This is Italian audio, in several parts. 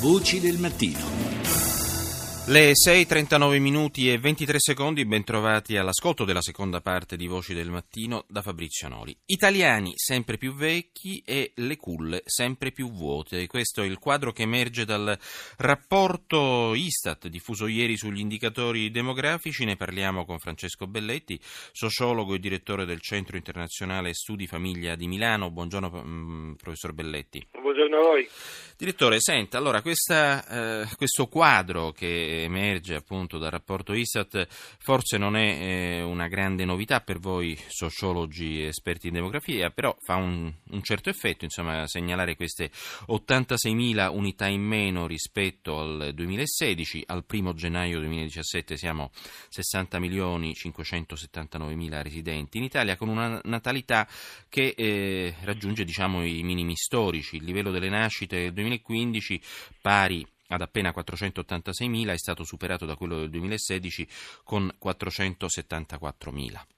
Voci del mattino. Le 6.39 minuti e 23 secondi, bentrovati all'ascolto della seconda parte di Voci del Mattino da Fabrizio Noli. Italiani sempre più vecchi e le culle sempre più vuote. Questo è il quadro che emerge dal rapporto Istat diffuso ieri sugli indicatori demografici. Ne parliamo con Francesco Belletti, sociologo e direttore del Centro Internazionale Studi Famiglia di Milano. Buongiorno mm, professor Belletti. Buongiorno a voi. Direttore, senta, allora questa, eh, questo quadro che emerge appunto dal rapporto ISAT forse non è eh, una grande novità per voi sociologi esperti in demografia, però fa un, un certo effetto, insomma, segnalare queste 86.000 unità in meno rispetto al 2016, al primo gennaio 2017 siamo 60 milioni 579.000 residenti in Italia con una natalità che eh, raggiunge diciamo i minimi storici, il livello delle nascite del 2015 pari ad appena 486.000 è stato superato da quello del 2016 con 474.000.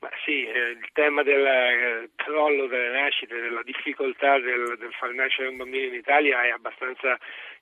Ma sì, eh, il tema del eh, crollo delle nascite, della difficoltà del, del far nascere un bambino in Italia è abbastanza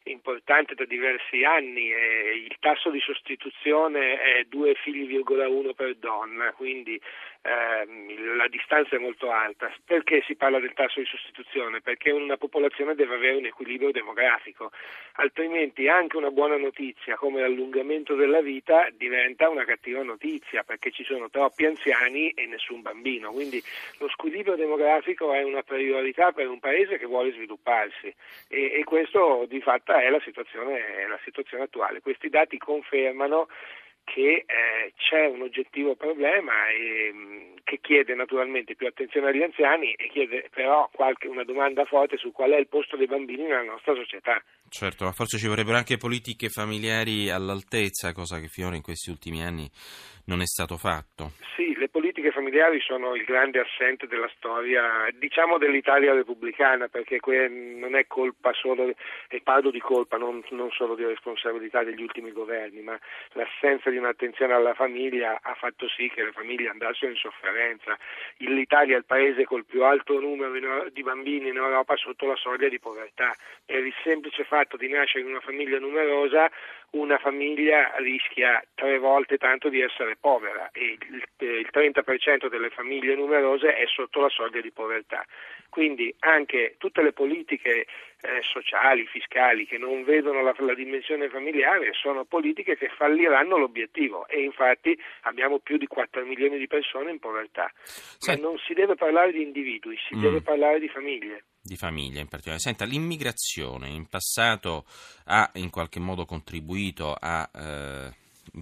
importante da diversi anni il tasso di sostituzione è 2 figli,1 per donna, quindi ehm, la distanza è molto alta. Perché si parla del tasso di sostituzione? Perché una popolazione deve avere un equilibrio demografico, altrimenti anche una buona notizia come l'allungamento della vita diventa una cattiva notizia perché ci sono troppi anziani e nessun bambino. Quindi lo squilibrio demografico è una priorità per un paese che vuole svilupparsi e, e questo di fatto è la situazione, è la situazione attuale. Questi dati confermano che eh, c'è un oggettivo problema e, mm, che chiede naturalmente più attenzione agli anziani e chiede però qualche, una domanda forte su qual è il posto dei bambini nella nostra società. Certo, ma forse ci vorrebbero anche politiche familiari all'altezza, cosa che finora in questi ultimi anni non è stato fatto. Sì, le politiche familiari sono il grande assente della storia, diciamo dell'Italia repubblicana, perché non è colpa solo, e parlo di colpa, non, non solo di responsabilità degli ultimi governi, ma l'assenza di un'attenzione alla famiglia ha fatto sì che le famiglie andassero in sofferenza. L'Italia è il paese col più alto numero di bambini in Europa sotto la soglia di povertà, per il semplice fatto di nascere in una famiglia numerosa una famiglia rischia tre volte tanto di essere povera e il 30% delle famiglie numerose è sotto la soglia di povertà. Quindi anche tutte le politiche eh, sociali, fiscali che non vedono la, la, dimensione familiare sono politiche che falliranno l'obiettivo e infatti abbiamo più di 4 milioni di persone in povertà. Ma non si deve parlare di individui, si mm. deve parlare di famiglie di famiglia in particolare. Senta, l'immigrazione in passato ha in qualche modo contribuito a, eh,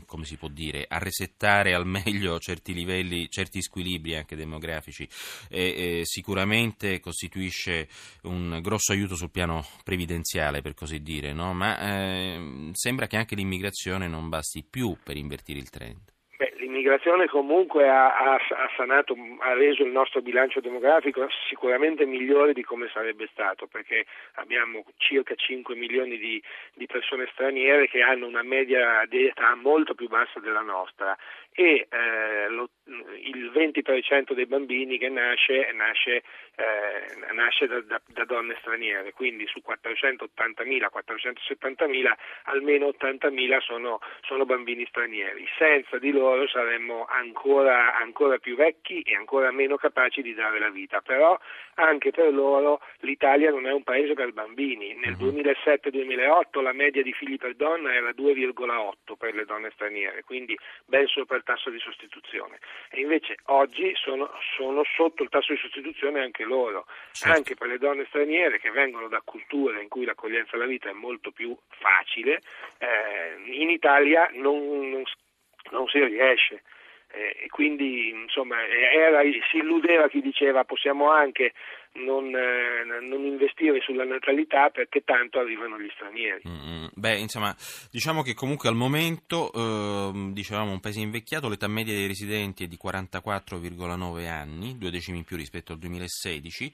come si può dire, a resettare al meglio certi livelli, certi squilibri anche demografici e, e sicuramente costituisce un grosso aiuto sul piano previdenziale, per così dire, no? ma eh, sembra che anche l'immigrazione non basti più per invertire il trend l'immigrazione comunque ha, ha, ha, sanato, ha reso il nostro bilancio demografico sicuramente migliore di come sarebbe stato, perché abbiamo circa 5 milioni di, di persone straniere che hanno una media di età molto più bassa della nostra e eh, lo, il 20% dei bambini che nasce nasce, eh, nasce da, da, da, donne straniere, quindi su 480.000, 470.000 almeno 80.000 sono, sono, bambini stranieri. Senza di loro saremmo ancora, ancora più vecchi e ancora meno capaci di dare la vita, però anche per loro l'Italia non è un paese per bambini. Nel 2007-2008 mhm. la media di figli per donna era 2,8 per le donne straniere, quindi ben sopra il tasso di sostituzione e invece oggi sono, sono sotto il tasso di sostituzione anche loro, certo. anche per le donne straniere che vengono da culture in cui l'accoglienza alla vita è molto più facile, eh, in Italia non, non, non si riesce. Eh, e quindi insomma era, si illudeva chi diceva possiamo anche non, eh, non, investire sulla natalità perché tanto arrivano gli stranieri. Mm-hmm. Beh, insomma, diciamo che comunque al momento, eh, dicevamo un paese invecchiato, l'età media dei residenti è di 44,9 anni, due decimi in più rispetto al 2016.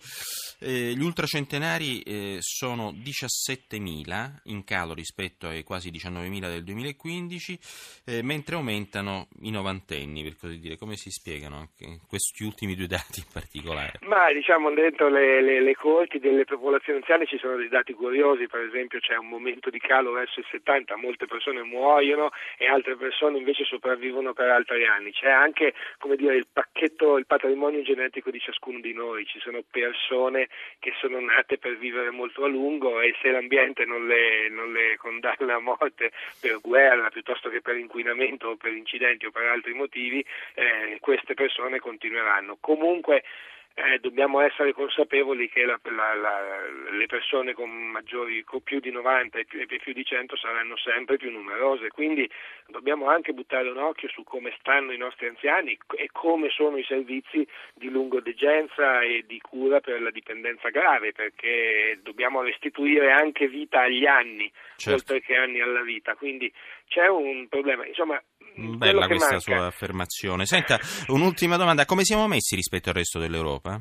Eh, gli ultracentenari eh, sono 17.000 in calo rispetto ai quasi 19.000 del 2015, eh, mentre aumentano i novantenni, per così dire. Come si spiegano questi ultimi due dati in particolare? Ma diciamo dentro dentro le, le, le, corti delle popolazioni anziane ci sono dei dati curiosi, per esempio c'è un momento di calo verso il 70, molte persone muoiono e altre persone invece sopravvivono per altri anni. C'è anche dire, il pacchetto, il patrimonio genetico di ciascuno di noi, ci sono persone che sono nate per vivere molto a lungo e se l'ambiente non le, non le condanna a morte per guerra piuttosto che per inquinamento o per incidenti o per altri motivi, eh, queste persone continueranno. Comunque eh, dobbiamo essere consapevoli che la, la, la, le persone con, maggiori, con più di 90 e più, e più, di 100 saranno sempre più numerose, quindi dobbiamo anche buttare un occhio su come stanno i nostri anziani e come sono i servizi di lungodegenza e di cura per la dipendenza grave, perché dobbiamo restituire anche vita agli anni, certo. oltre che anni alla vita, quindi c'è un problema. Insomma, Bella questa manca. sua affermazione. Senta, un'ultima domanda, come siamo messi rispetto al resto dell'Europa?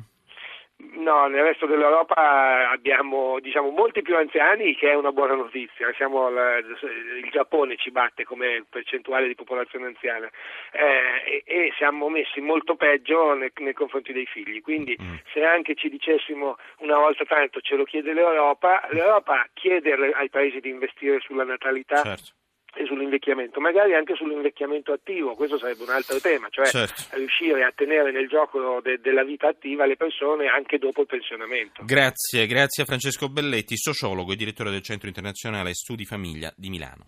No, nel resto dell'Europa abbiamo diciamo, molti più anziani, che è una buona notizia. Siamo, il Giappone ci batte come percentuale di popolazione anziana eh, e, e, siamo messi molto peggio nei, nei confronti dei figli. Quindi mm. se anche ci dicessimo una volta tanto ce lo chiede l'Europa, l'Europa chiede ai paesi di investire sulla natalità. Certo e sull'invecchiamento, magari anche sull'invecchiamento attivo, questo sarebbe un altro tema, cioè certo. riuscire a tenere nel gioco de- della vita attiva le persone anche dopo il pensionamento. Grazie, grazie a Francesco Belletti, sociologo e direttore del Centro Internazionale Studi Famiglia di Milano.